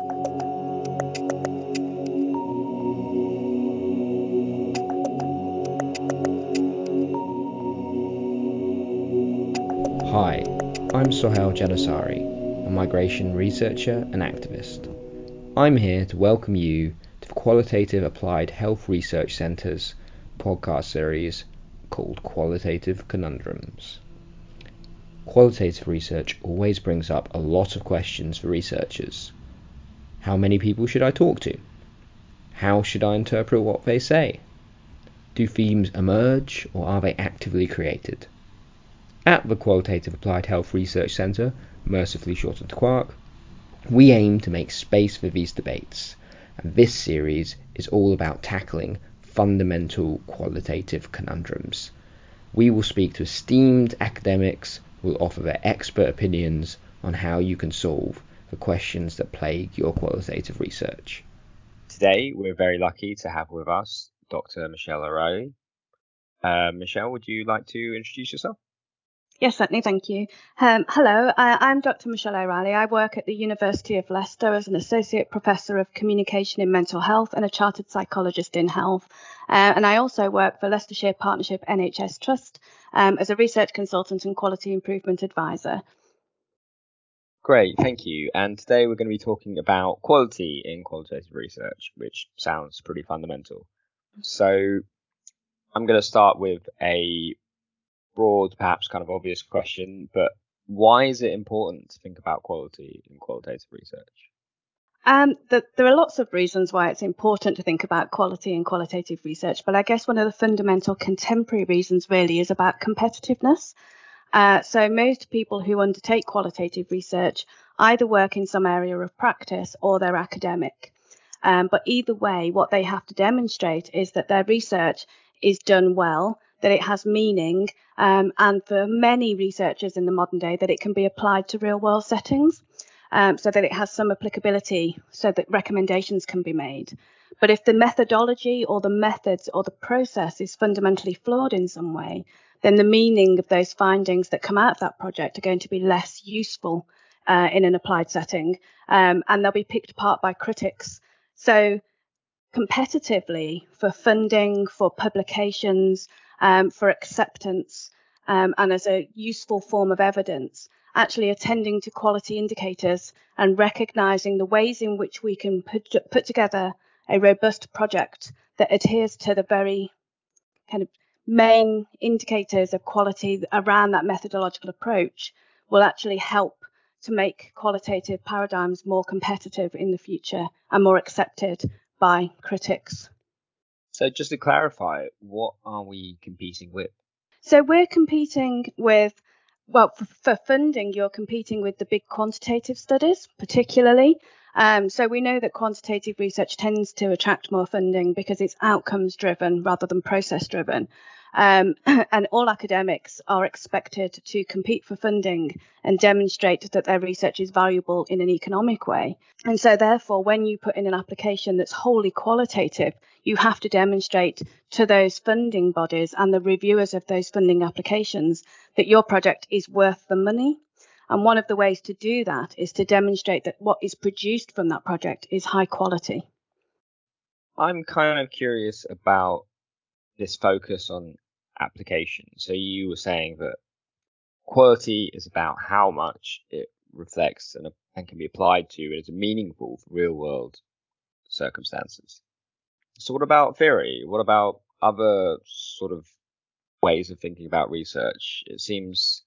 Hi, I'm Sohail Janisari, a migration researcher and activist. I'm here to welcome you to the Qualitative Applied Health Research Centre's podcast series called Qualitative Conundrums. Qualitative research always brings up a lot of questions for researchers. How many people should I talk to? How should I interpret what they say? Do themes emerge or are they actively created? At the Qualitative Applied Health Research Centre, mercifully shortened to Quark, we aim to make space for these debates, and this series is all about tackling fundamental qualitative conundrums. We will speak to esteemed academics who will offer their expert opinions on how you can solve the questions that plague your qualitative research. Today, we're very lucky to have with us Dr. Michelle O'Reilly. Uh, Michelle, would you like to introduce yourself? Yes, certainly. Thank you. Um, hello, I, am Dr. Michelle O'Reilly. I work at the University of Leicester as an Associate Professor of Communication in Mental Health and a Chartered Psychologist in Health. Uh, and I also work for Leicestershire Partnership NHS Trust um, as a Research Consultant and Quality Improvement Advisor. Great, thank you. And today we're going to be talking about quality in qualitative research, which sounds pretty fundamental. So I'm going to start with a broad, perhaps kind of obvious question, but why is it important to think about quality in qualitative research? Um, the, there are lots of reasons why it's important to think about quality in qualitative research, but I guess one of the fundamental contemporary reasons really is about competitiveness. Uh, so most people who undertake qualitative research either work in some area of practice or they're academic. Um, but either way, what they have to demonstrate is that their research is done well that it has meaning, um, and for many researchers in the modern day, that it can be applied to real world settings. Um, so that it has some applicability so that recommendations can be made. But if the methodology or the methods or the process is fundamentally flawed in some way, then the meaning of those findings that come out of that project are going to be less useful uh, in an applied setting um, and they'll be picked apart by critics. So, competitively, for funding, for publications, um, for acceptance um, and as a useful form of evidence, actually attending to quality indicators and recognizing the ways in which we can put, put together a robust project that adheres to the very kind of main indicators of quality around that methodological approach will actually help to make qualitative paradigms more competitive in the future and more accepted by critics. So just to clarify, what are we competing with? So we're competing with well, for, for, funding, you're competing with the big quantitative studies, particularly. Um, so we know that quantitative research tends to attract more funding because it's outcomes driven rather than process driven. Um, and all academics are expected to compete for funding and demonstrate that their research is valuable in an economic way. And so, therefore, when you put in an application that's wholly qualitative, you have to demonstrate to those funding bodies and the reviewers of those funding applications that your project is worth the money. And one of the ways to do that is to demonstrate that what is produced from that project is high quality. I'm kind of curious about this focus on application. So you were saying that quality is about how much it reflects and, and can be applied to and is meaningful for real world circumstances. So what about theory? What about other sort of ways of thinking about research? It seems,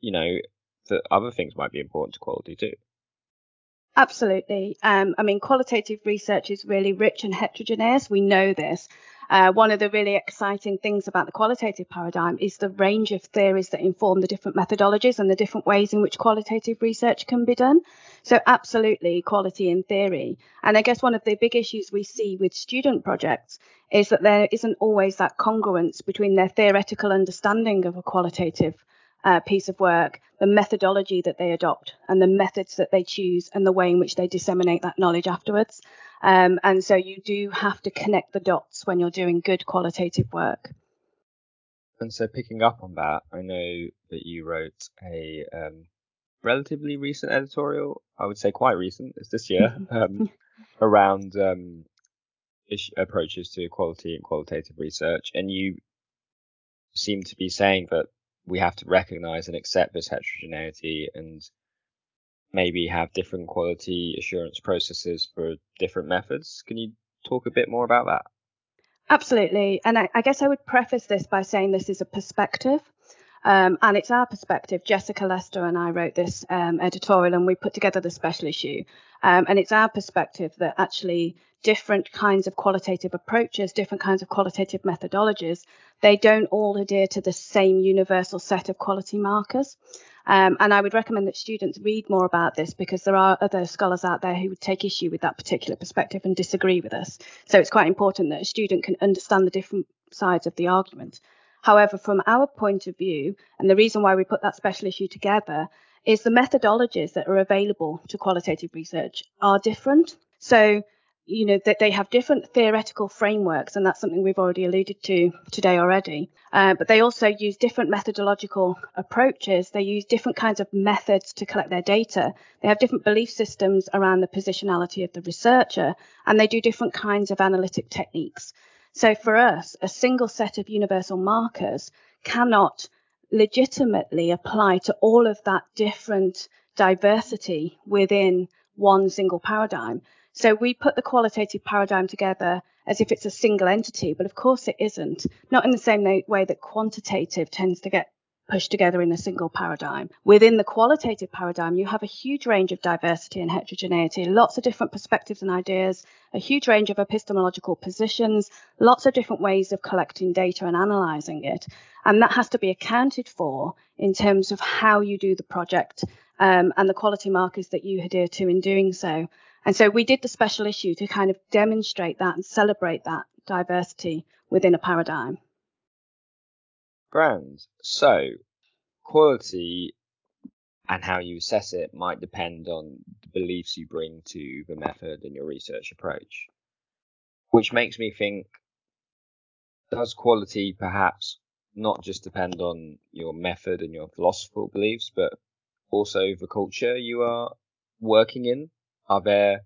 you know, that other things might be important to quality too. Absolutely. Um, I mean, qualitative research is really rich and heterogeneous. We know this. Uh, one of the really exciting things about the qualitative paradigm is the range of theories that inform the different methodologies and the different ways in which qualitative research can be done. So, absolutely, quality in theory. And I guess one of the big issues we see with student projects is that there isn't always that congruence between their theoretical understanding of a qualitative uh, piece of work, the methodology that they adopt, and the methods that they choose, and the way in which they disseminate that knowledge afterwards. Um, and so you do have to connect the dots when you're doing good qualitative work. And so, picking up on that, I know that you wrote a um, relatively recent editorial. I would say quite recent. It's this year um, around um, ish- approaches to quality and qualitative research, and you seem to be saying that we have to recognize and accept this heterogeneity and maybe have different quality assurance processes for different methods. Can you talk a bit more about that? Absolutely. And I, I guess I would preface this by saying this is a perspective. Um, and it's our perspective. Jessica Lester and I wrote this um, editorial and we put together the special issue. Um, and it's our perspective that actually different kinds of qualitative approaches, different kinds of qualitative methodologies, they don't all adhere to the same universal set of quality markers. Um, and I would recommend that students read more about this because there are other scholars out there who would take issue with that particular perspective and disagree with us. So it's quite important that a student can understand the different sides of the argument. However, from our point of view, and the reason why we put that special issue together is the methodologies that are available to qualitative research are different. So you know that they have different theoretical frameworks and that's something we've already alluded to today already. Uh, but they also use different methodological approaches. They use different kinds of methods to collect their data. They have different belief systems around the positionality of the researcher and they do different kinds of analytic techniques. So for us a single set of universal markers cannot legitimately apply to all of that different diversity within one single paradigm so we put the qualitative paradigm together as if it's a single entity, but of course it isn't. Not in the same way that quantitative tends to get pushed together in a single paradigm. Within the qualitative paradigm, you have a huge range of diversity and heterogeneity, lots of different perspectives and ideas, a huge range of epistemological positions, lots of different ways of collecting data and analysing it. And that has to be accounted for in terms of how you do the project um, and the quality markers that you adhere to in doing so. And so we did the special issue to kind of demonstrate that and celebrate that diversity within a paradigm. Grand. So, quality and how you assess it might depend on the beliefs you bring to the method and your research approach. Which makes me think does quality perhaps not just depend on your method and your philosophical beliefs, but also the culture you are working in? Are there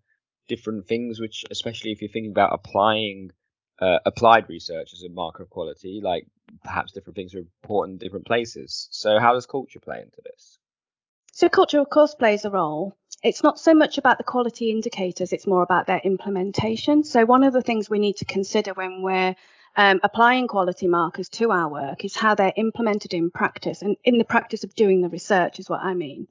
different things which, especially if you're thinking about applying uh, applied research as a marker of quality, like perhaps different things are important in different places. So how does culture play into this? So culture, of course, plays a role. It's not so much about the quality indicators; it's more about their implementation. So one of the things we need to consider when we're um, applying quality markers to our work is how they're implemented in practice and in the practice of doing the research is what I mean.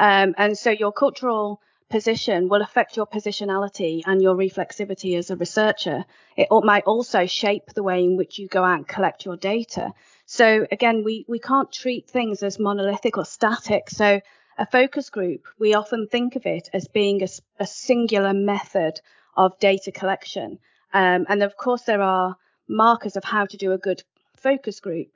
Um, and so your cultural position will affect your positionality and your reflexivity as a researcher. It might also shape the way in which you go out and collect your data. So again, we, we can't treat things as monolithic or static. So a focus group, we often think of it as being a, a singular method of data collection. Um, and of course, there are markers of how to do a good focus group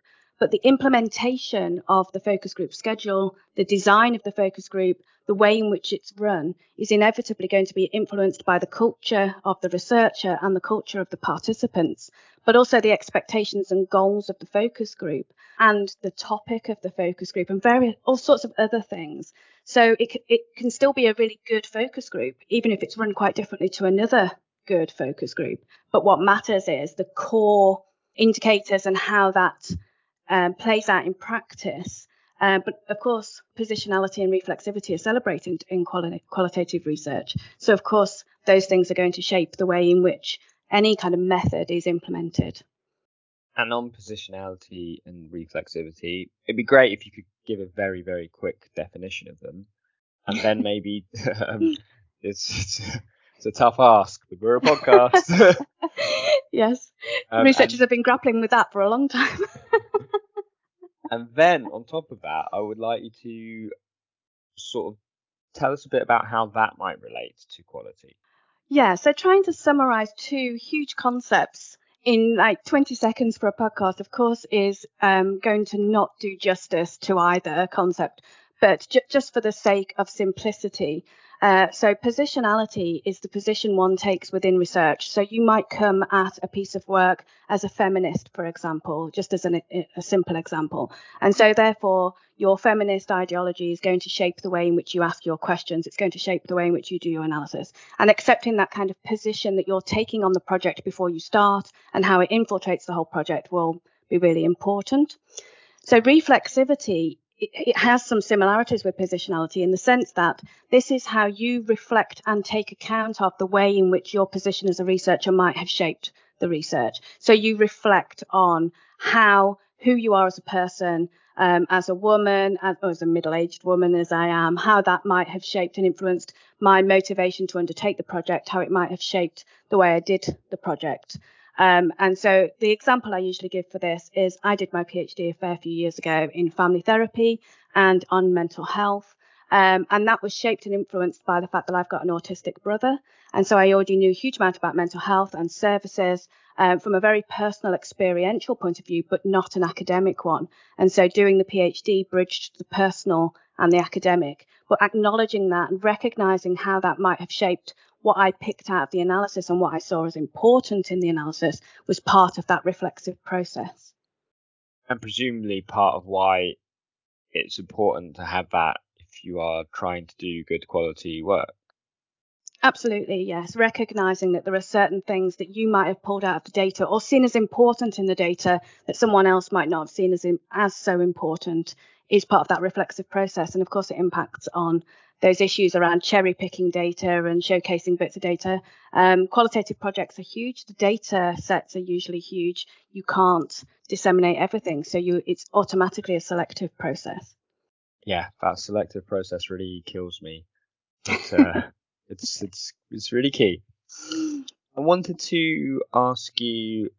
but the implementation of the focus group schedule, the design of the focus group, the way in which it's run is inevitably going to be influenced by the culture of the researcher and the culture of the participants, but also the expectations and goals of the focus group and the topic of the focus group and various all sorts of other things. So it, it can still be a really good focus group, even if it's run quite differently to another good focus group. But what matters is the core indicators and how that um, plays out in practice. Uh, but of course, positionality and reflexivity are celebrated in quali- qualitative research. So, of course, those things are going to shape the way in which any kind of method is implemented. And on positionality and reflexivity, it'd be great if you could give a very, very quick definition of them. And then maybe um, it's, it's, it's, a tough ask, but we're a podcast. yes. Um, Researchers and, have been grappling with that for a long time. And then on top of that, I would like you to sort of tell us a bit about how that might relate to quality. Yeah, so trying to summarize two huge concepts in like 20 seconds for a podcast, of course, is um, going to not do justice to either concept. But ju- just for the sake of simplicity, Uh, so positionality is the position one takes within research. So you might come at a piece of work as a feminist, for example, just as an, a simple example. And so therefore, your feminist ideology is going to shape the way in which you ask your questions. It's going to shape the way in which you do your analysis. And accepting that kind of position that you're taking on the project before you start and how it infiltrates the whole project will be really important. So reflexivity it, has some similarities with positionality in the sense that this is how you reflect and take account of the way in which your position as a researcher might have shaped the research. So you reflect on how who you are as a person, um, as a woman, as, as a middle-aged woman as I am, how that might have shaped and influenced my motivation to undertake the project, how it might have shaped the way I did the project. Um, and so the example I usually give for this is I did my PhD a fair few years ago in family therapy and on mental health. Um, and that was shaped and influenced by the fact that I've got an autistic brother. And so I already knew a huge amount about mental health and services um, from a very personal, experiential point of view, but not an academic one. And so doing the PhD bridged the personal and the academic, but acknowledging that and recognizing how that might have shaped what I picked out of the analysis and what I saw as important in the analysis was part of that reflexive process. And presumably part of why it's important to have that if you are trying to do good quality work. Absolutely, yes. Recognizing that there are certain things that you might have pulled out of the data or seen as important in the data that someone else might not have seen as, as so important is part of that reflexive process. And of course, it impacts on those issues around cherry picking data and showcasing bits of data. Um, qualitative projects are huge. The data sets are usually huge. You can't disseminate everything, so you it's automatically a selective process. Yeah, that selective process really kills me. But, uh, it's it's it's really key. I wanted to ask you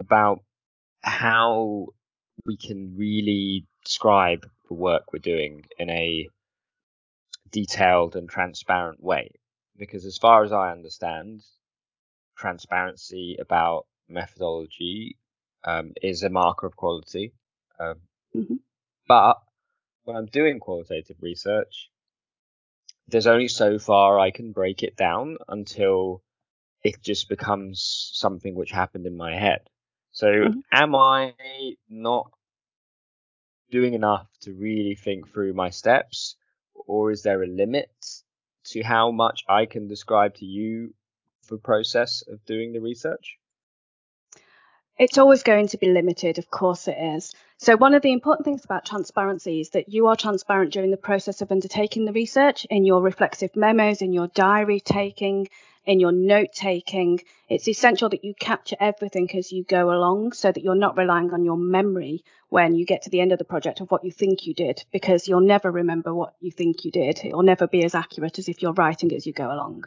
about how we can really describe the work we're doing in a detailed and transparent way. Because as far as I understand, transparency about methodology um, is a marker of quality. Um, mm-hmm. But when I'm doing qualitative research, there's only so far I can break it down until it just becomes something which happened in my head. So mm-hmm. am I not doing enough to really think through my steps? Or is there a limit to how much I can describe to you the process of doing the research? It's always going to be limited, of course it is. So, one of the important things about transparency is that you are transparent during the process of undertaking the research in your reflexive memos, in your diary taking, in your note taking. It's essential that you capture everything as you go along so that you're not relying on your memory when you get to the end of the project of what you think you did, because you'll never remember what you think you did. It'll never be as accurate as if you're writing as you go along.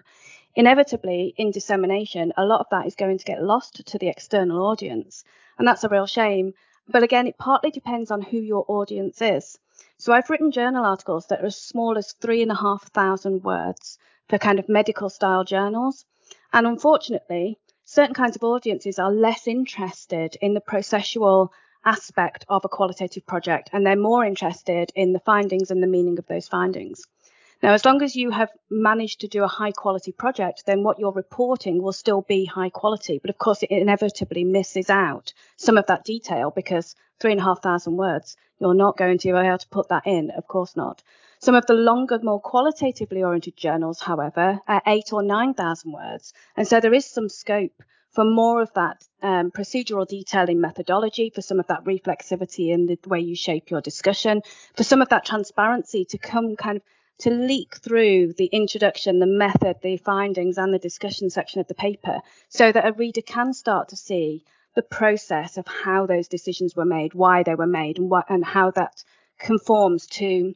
Inevitably, in dissemination, a lot of that is going to get lost to the external audience. And that's a real shame. But again, it partly depends on who your audience is. So I've written journal articles that are as small as three and a half thousand words for kind of medical style journals. And unfortunately, certain kinds of audiences are less interested in the processual aspect of a qualitative project and they're more interested in the findings and the meaning of those findings. Now, as long as you have managed to do a high quality project, then what you're reporting will still be high quality. But of course, it inevitably misses out some of that detail because three and a half thousand words, you're not going to be able to put that in. Of course not. Some of the longer, more qualitatively oriented journals, however, are eight or 9,000 words. And so there is some scope for more of that um, procedural detailing methodology, for some of that reflexivity in the way you shape your discussion, for some of that transparency to come kind of to leak through the introduction, the method, the findings, and the discussion section of the paper so that a reader can start to see the process of how those decisions were made, why they were made, and, what, and how that conforms to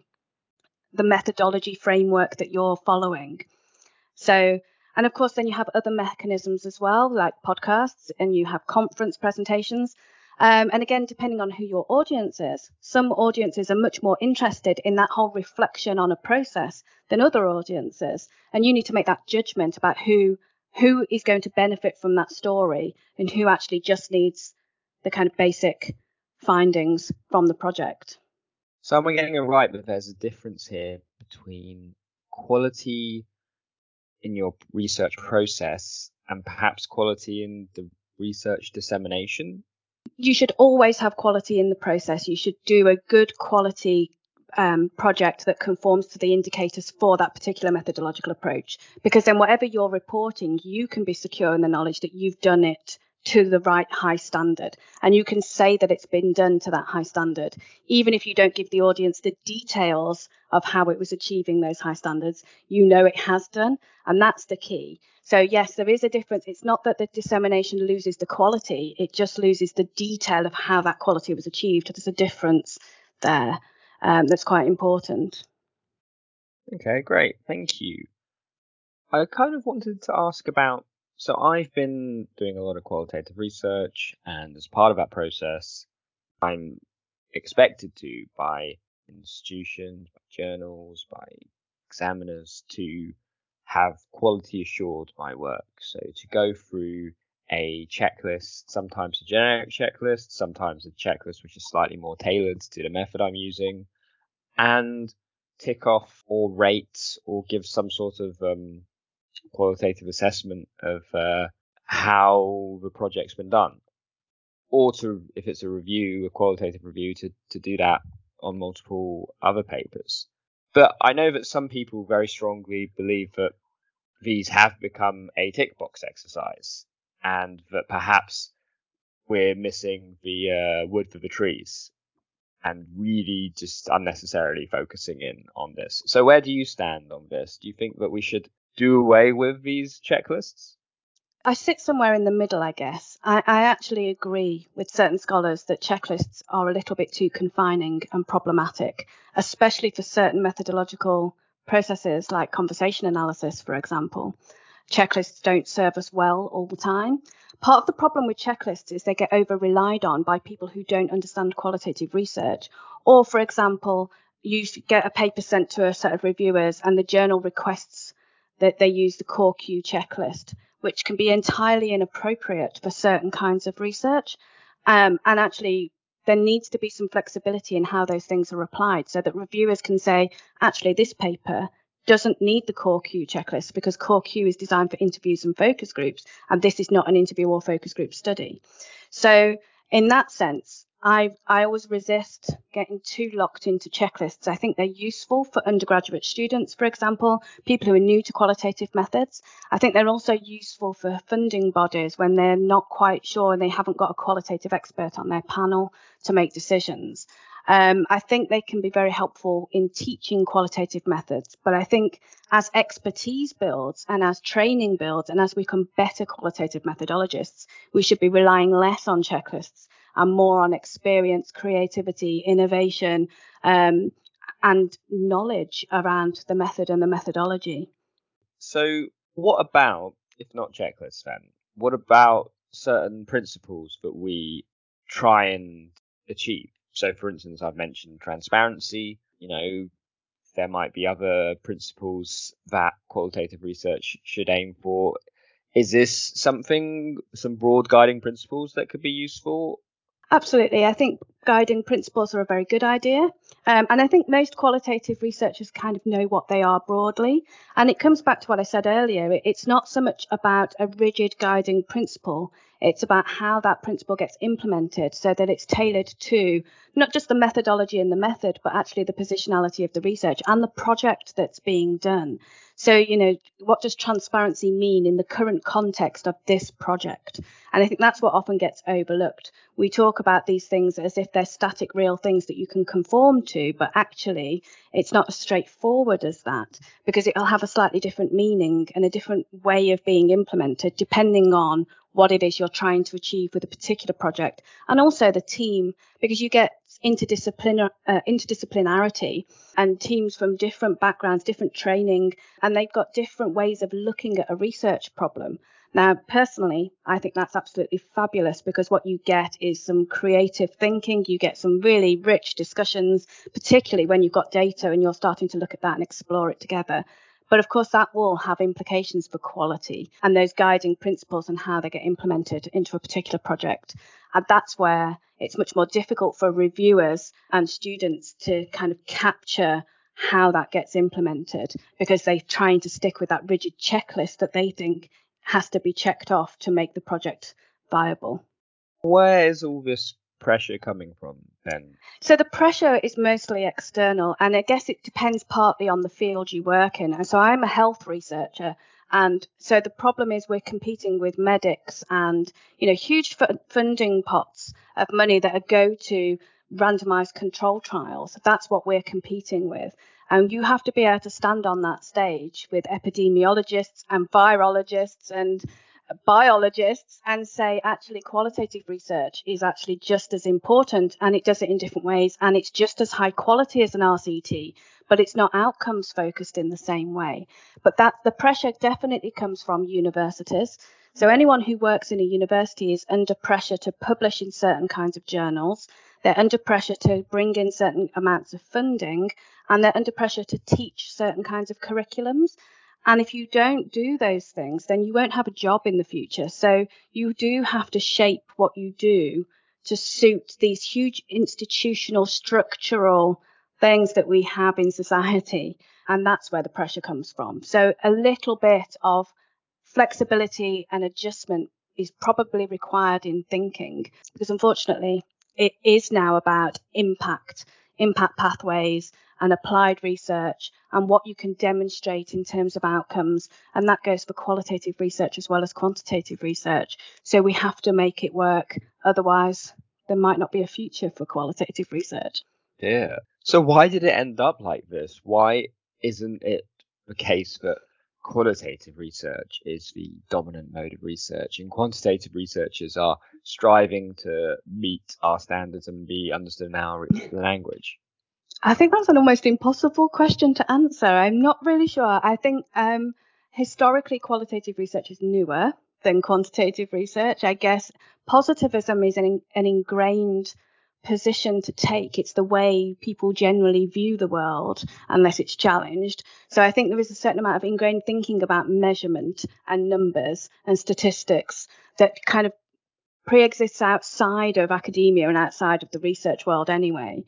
the methodology framework that you're following. So, and of course, then you have other mechanisms as well, like podcasts, and you have conference presentations. Um, and again, depending on who your audience is, some audiences are much more interested in that whole reflection on a process than other audiences. And you need to make that judgment about who who is going to benefit from that story and who actually just needs the kind of basic findings from the project. So am I getting it right that there's a difference here between quality in your research process and perhaps quality in the research dissemination? You should always have quality in the process. You should do a good quality um, project that conforms to the indicators for that particular methodological approach. Because then, whatever you're reporting, you can be secure in the knowledge that you've done it to the right high standard. And you can say that it's been done to that high standard, even if you don't give the audience the details of how it was achieving those high standards. You know it has done. And that's the key. So, yes, there is a difference. It's not that the dissemination loses the quality, it just loses the detail of how that quality was achieved. There's a difference there um, that's quite important. Okay, great. Thank you. I kind of wanted to ask about so I've been doing a lot of qualitative research, and as part of that process, I'm expected to by institutions, by journals, by examiners to have quality assured my work. So to go through a checklist, sometimes a generic checklist, sometimes a checklist which is slightly more tailored to the method I'm using, and tick off or rate or give some sort of um, qualitative assessment of uh, how the project's been done, or to if it's a review, a qualitative review, to to do that on multiple other papers. But I know that some people very strongly believe that these have become a tick box exercise, and that perhaps we're missing the uh, wood for the trees and really just unnecessarily focusing in on this. So where do you stand on this? Do you think that we should do away with these checklists? I sit somewhere in the middle, I guess. I, I, actually agree with certain scholars that checklists are a little bit too confining and problematic, especially for certain methodological processes like conversation analysis, for example. Checklists don't serve us well all the time. Part of the problem with checklists is they get over relied on by people who don't understand qualitative research. Or, for example, you get a paper sent to a set of reviewers and the journal requests that they use the COREQ checklist, which can be entirely inappropriate for certain kinds of research. Um, and actually, there needs to be some flexibility in how those things are applied so that reviewers can say, actually, this paper doesn't need the COREQ checklist because COREQ is designed for interviews and focus groups, and this is not an interview or focus group study. So, in that sense, I I always resist getting too locked into checklists. I think they're useful for undergraduate students, for example, people who are new to qualitative methods. I think they're also useful for funding bodies when they're not quite sure and they haven't got a qualitative expert on their panel to make decisions. Um, I think they can be very helpful in teaching qualitative methods, but I think as expertise builds and as training builds and as we become better qualitative methodologists, we should be relying less on checklists and more on experience, creativity, innovation, um, and knowledge around the method and the methodology. So, what about, if not checklists, then, what about certain principles that we try and achieve? So, for instance, I've mentioned transparency. You know, there might be other principles that qualitative research should aim for. Is this something, some broad guiding principles that could be useful? Absolutely. I think guiding principles are a very good idea. Um, and I think most qualitative researchers kind of know what they are broadly. And it comes back to what I said earlier. It's not so much about a rigid guiding principle. It's about how that principle gets implemented so that it's tailored to not just the methodology and the method, but actually the positionality of the research and the project that's being done. So, you know, what does transparency mean in the current context of this project? And I think that's what often gets overlooked. We talk about these things as if they're static, real things that you can conform to, but actually, it's not as straightforward as that because it'll have a slightly different meaning and a different way of being implemented depending on what it is you're trying to achieve with a particular project and also the team because you get interdisciplinar, uh, interdisciplinarity and teams from different backgrounds, different training, and they've got different ways of looking at a research problem. Now, personally, I think that's absolutely fabulous because what you get is some creative thinking. You get some really rich discussions, particularly when you've got data and you're starting to look at that and explore it together. But of course, that will have implications for quality and those guiding principles and how they get implemented into a particular project. And that's where it's much more difficult for reviewers and students to kind of capture how that gets implemented because they're trying to stick with that rigid checklist that they think has to be checked off to make the project viable. Where is all this pressure coming from then? So the pressure is mostly external, and I guess it depends partly on the field you work in. And so I'm a health researcher, and so the problem is we're competing with medics and you know huge f- funding pots of money that go to randomized control trials. That's what we're competing with. And you have to be able to stand on that stage with epidemiologists and virologists and biologists and say actually qualitative research is actually just as important and it does it in different ways and it's just as high quality as an RCT but it's not outcomes focused in the same way. But that the pressure definitely comes from universities. So anyone who works in a university is under pressure to publish in certain kinds of journals. They're under pressure to bring in certain amounts of funding and they're under pressure to teach certain kinds of curriculums and if you don't do those things, then you won't have a job in the future. So you do have to shape what you do to suit these huge institutional, structural things that we have in society. And that's where the pressure comes from. So a little bit of flexibility and adjustment is probably required in thinking because unfortunately it is now about impact, impact pathways and applied research and what you can demonstrate in terms of outcomes. And that goes for qualitative research as well as quantitative research. So we have to make it work. Otherwise, there might not be a future for qualitative research. Yeah. So why did it end up like this? Why isn't it the case that qualitative research is the dominant mode of research and quantitative researchers are striving to meet our standards and be understood in our language? I think that's an almost impossible question to answer. I'm not really sure. I think um, historically qualitative research is newer than quantitative research. I guess positivism is an, an ingrained position to take. It's the way people generally view the world unless it's challenged. So I think there is a certain amount of ingrained thinking about measurement and numbers and statistics that kind of pre-exists outside of academia and outside of the research world anyway.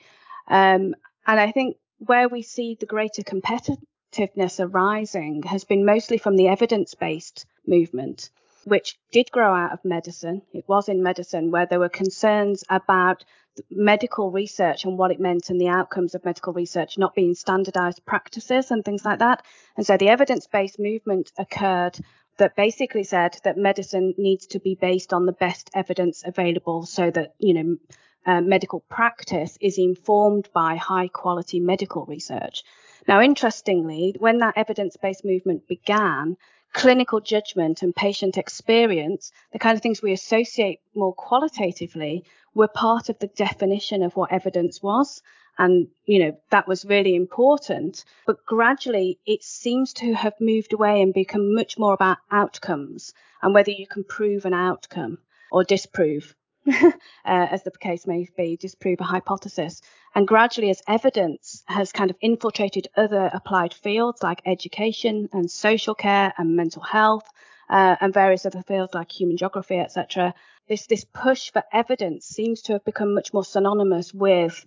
Um, and I think where we see the greater competitiveness arising has been mostly from the evidence based movement, which did grow out of medicine. It was in medicine where there were concerns about medical research and what it meant and the outcomes of medical research not being standardized practices and things like that. And so the evidence based movement occurred that basically said that medicine needs to be based on the best evidence available so that, you know, uh, medical practice is informed by high quality medical research. Now, interestingly, when that evidence based movement began, clinical judgment and patient experience, the kind of things we associate more qualitatively, were part of the definition of what evidence was. And, you know, that was really important. But gradually, it seems to have moved away and become much more about outcomes and whether you can prove an outcome or disprove uh, as the case may be, disprove a hypothesis. And gradually, as evidence has kind of infiltrated other applied fields like education and social care and mental health uh, and various other fields like human geography, etc., this this push for evidence seems to have become much more synonymous with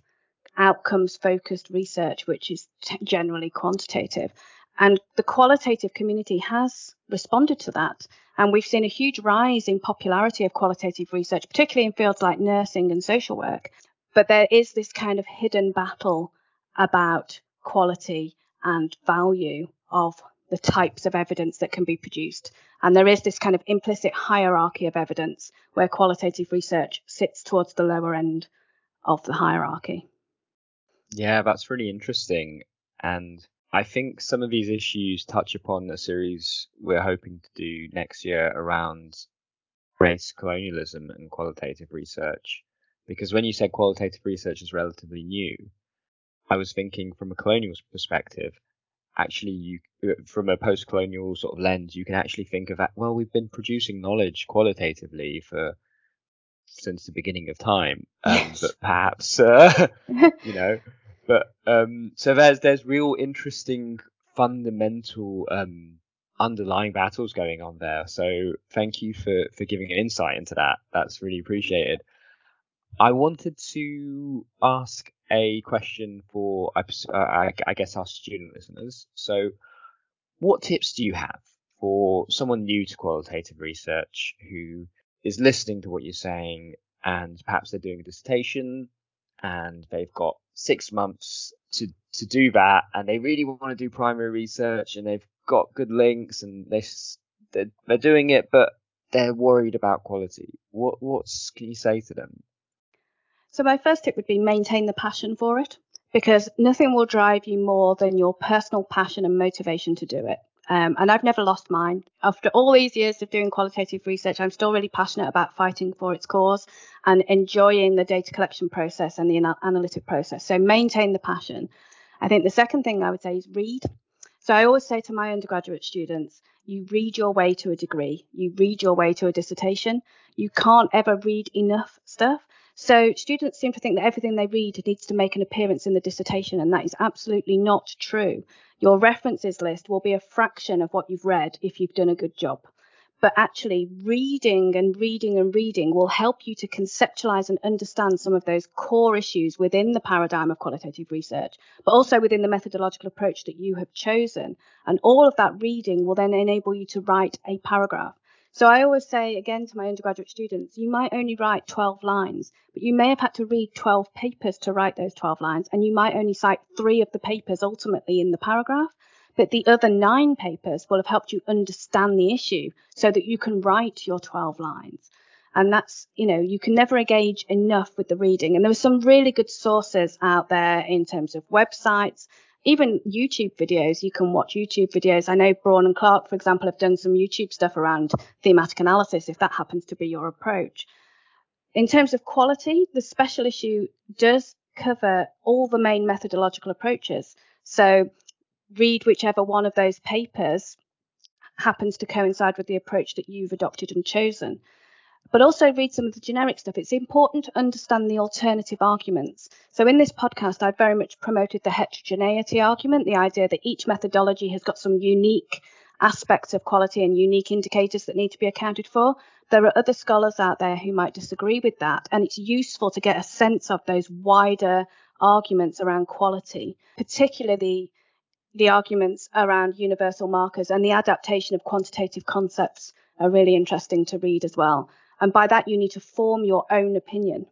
outcomes focused research, which is t- generally quantitative. And the qualitative community has responded to that. And we've seen a huge rise in popularity of qualitative research, particularly in fields like nursing and social work. But there is this kind of hidden battle about quality and value of the types of evidence that can be produced. And there is this kind of implicit hierarchy of evidence where qualitative research sits towards the lower end of the hierarchy. Yeah, that's really interesting. And I think some of these issues touch upon a series we're hoping to do next year around race colonialism and qualitative research. Because when you said qualitative research is relatively new, I was thinking from a colonial perspective, actually you from a post-colonial sort of lens, you can actually think of that. Well, we've been producing knowledge qualitatively for since the beginning of time, um, yes. but perhaps uh, you know but um, so there's there's real interesting fundamental um, underlying battles going on there. So thank you for for giving an insight into that. That's really appreciated. I wanted to ask a question for, uh, I, I guess, our student listeners. So, what tips do you have for someone new to qualitative research who is listening to what you're saying and perhaps they're doing a dissertation and they've got six months to, to do that and they really want to do primary research and they've got good links and they, they're, they're doing it, but they're worried about quality. What what's can you say to them? So my first tip would be maintain the passion for it because nothing will drive you more than your personal passion and motivation to do it. Um, and I've never lost mine. After all these years of doing qualitative research, I'm still really passionate about fighting for its cause and enjoying the data collection process and the anal- analytic process. So maintain the passion. I think the second thing I would say is read. So I always say to my undergraduate students, you read your way to a degree, you read your way to a dissertation. You can't ever read enough stuff. So students seem to think that everything they read needs to make an appearance in the dissertation, and that is absolutely not true. Your references list will be a fraction of what you've read if you've done a good job. But actually, reading and reading and reading will help you to conceptualize and understand some of those core issues within the paradigm of qualitative research, but also within the methodological approach that you have chosen. And all of that reading will then enable you to write a paragraph. So I always say again to my undergraduate students, you might only write 12 lines, but you may have had to read 12 papers to write those 12 lines, and you might only cite three of the papers ultimately in the paragraph. But the other nine papers will have helped you understand the issue so that you can write your 12 lines. And that's, you know, you can never engage enough with the reading. And there are some really good sources out there in terms of websites even YouTube videos, you can watch YouTube videos. I know Braun and Clarke, for example, have done some YouTube stuff around thematic analysis, if that happens to be your approach. In terms of quality, the special issue does cover all the main methodological approaches. So read whichever one of those papers happens to coincide with the approach that you've adopted and chosen but also read some of the generic stuff. It's important to understand the alternative arguments. So in this podcast, I've very much promoted the heterogeneity argument, the idea that each methodology has got some unique aspects of quality and unique indicators that need to be accounted for. There are other scholars out there who might disagree with that, and it's useful to get a sense of those wider arguments around quality, particularly the arguments around universal markers and the adaptation of quantitative concepts are really interesting to read as well. And by that, you need to form your own opinion.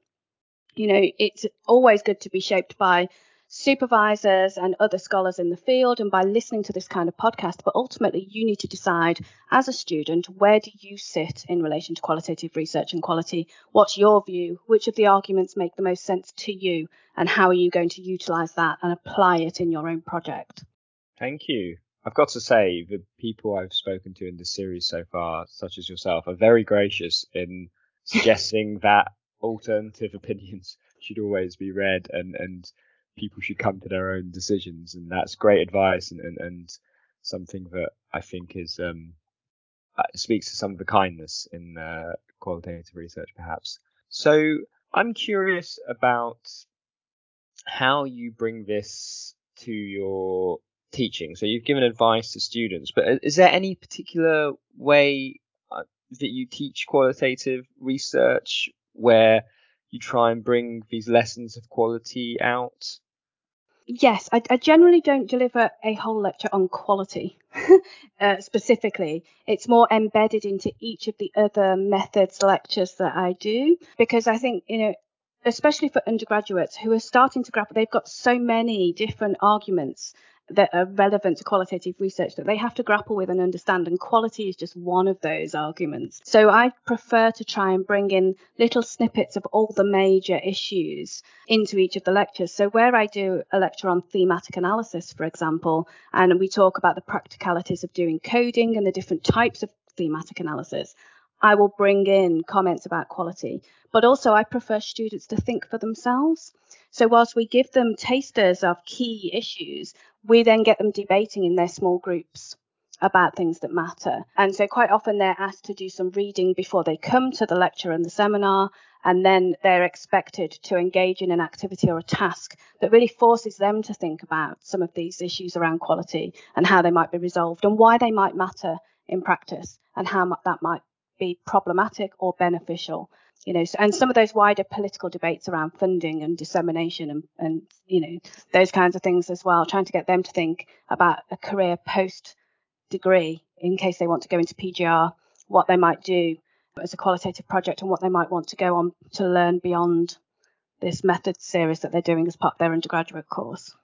You know, it's always good to be shaped by supervisors and other scholars in the field and by listening to this kind of podcast. But ultimately, you need to decide as a student where do you sit in relation to qualitative research and quality? What's your view? Which of the arguments make the most sense to you? And how are you going to utilize that and apply it in your own project? Thank you. I've got to say, the people I've spoken to in this series so far, such as yourself, are very gracious in suggesting that alternative opinions should always be read and, and people should come to their own decisions. And that's great advice and, and, and something that I think is um, uh, speaks to some of the kindness in uh, qualitative research, perhaps. So I'm curious about how you bring this to your teaching. So you've given advice to students, but is there any particular way uh, that you teach qualitative research where you try and bring these lessons of quality out? Yes, I, I generally don't deliver a whole lecture on quality uh, specifically. It's more embedded into each of the other methods lectures that I do because I think, you know, especially for undergraduates who are starting to grapple, they've got so many different arguments that are relevant to qualitative research that they have to grapple with and understand. And quality is just one of those arguments. So I prefer to try and bring in little snippets of all the major issues into each of the lectures. So where I do a lecture on thematic analysis, for example, and we talk about the practicalities of doing coding and the different types of thematic analysis, I will bring in comments about quality. But also, I prefer students to think for themselves. So, whilst we give them tasters of key issues, we then get them debating in their small groups about things that matter. And so, quite often, they're asked to do some reading before they come to the lecture and the seminar, and then they're expected to engage in an activity or a task that really forces them to think about some of these issues around quality and how they might be resolved and why they might matter in practice and how that might be problematic or beneficial you know and some of those wider political debates around funding and dissemination and, and you know those kinds of things as well trying to get them to think about a career post degree in case they want to go into pgr what they might do as a qualitative project and what they might want to go on to learn beyond this method series that they're doing as part of their undergraduate course.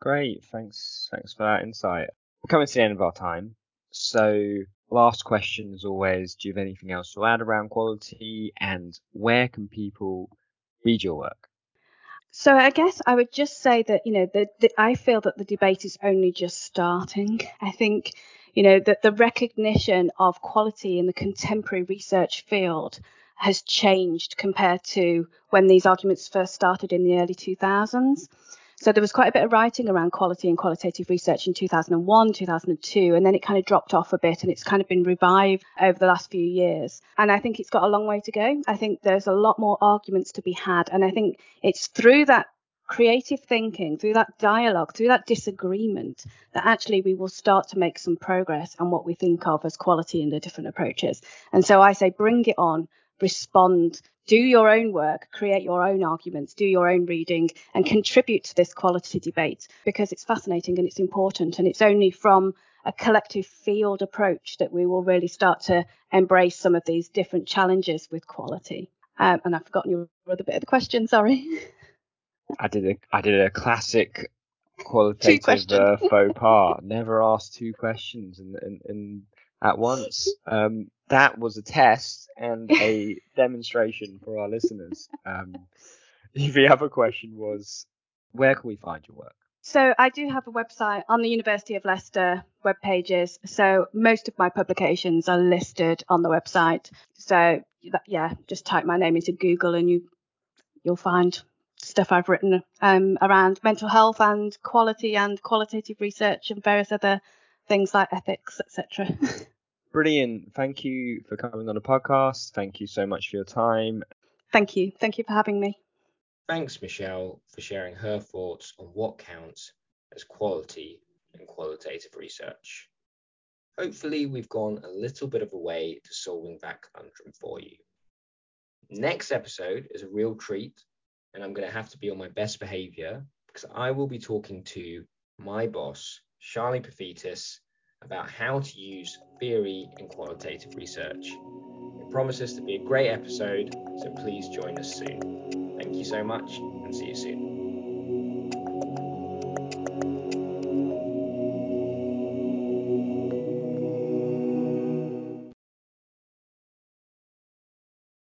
Great. Thanks thanks for that insight. We're coming to the end of our time so last question as always, do you have anything else to add around quality and where can people read your work? So I guess I would just say that you know the, the, I feel that the debate is only just starting. I think you know that the recognition of quality in the contemporary research field has changed compared to when these arguments first started in the early 2000s. So there was quite a bit of writing around quality and qualitative research in 2001, 2002, and then it kind of dropped off a bit and it's kind of been revived over the last few years. And I think it's got a long way to go. I think there's a lot more arguments to be had. And I think it's through that creative thinking, through that dialogue, through that disagreement, that actually we will start to make some progress on what we think of as quality in the different approaches. And so I say, bring it on, respond, do your own work, create your own arguments, do your own reading, and contribute to this quality debate because it's fascinating and it's important. And it's only from a collective field approach that we will really start to embrace some of these different challenges with quality. Um, and I've forgotten your other bit of the question, sorry. I did a I did a classic qualitative uh, faux pas. Never ask two questions and, in, in at once. Um, that was a test and a demonstration for our listeners. Um, the other question was, where can we find your work? So I do have a website on the University of Leicester web pages. So most of my publications are listed on the website. So yeah, just type my name into Google and you you'll find stuff I've written um, around mental health and quality and qualitative research and various other things like ethics, etc. Brilliant. Thank you for coming on the podcast. Thank you so much for your time. Thank you. Thank you for having me. Thanks, Michelle, for sharing her thoughts on what counts as quality and qualitative research. Hopefully, we've gone a little bit of a way to solving that conundrum for you. Next episode is a real treat, and I'm going to have to be on my best behavior because I will be talking to my boss, Charlie Pafitis, about how to use theory in qualitative research. It promises to be a great episode, so please join us soon. Thank you so much and see you soon.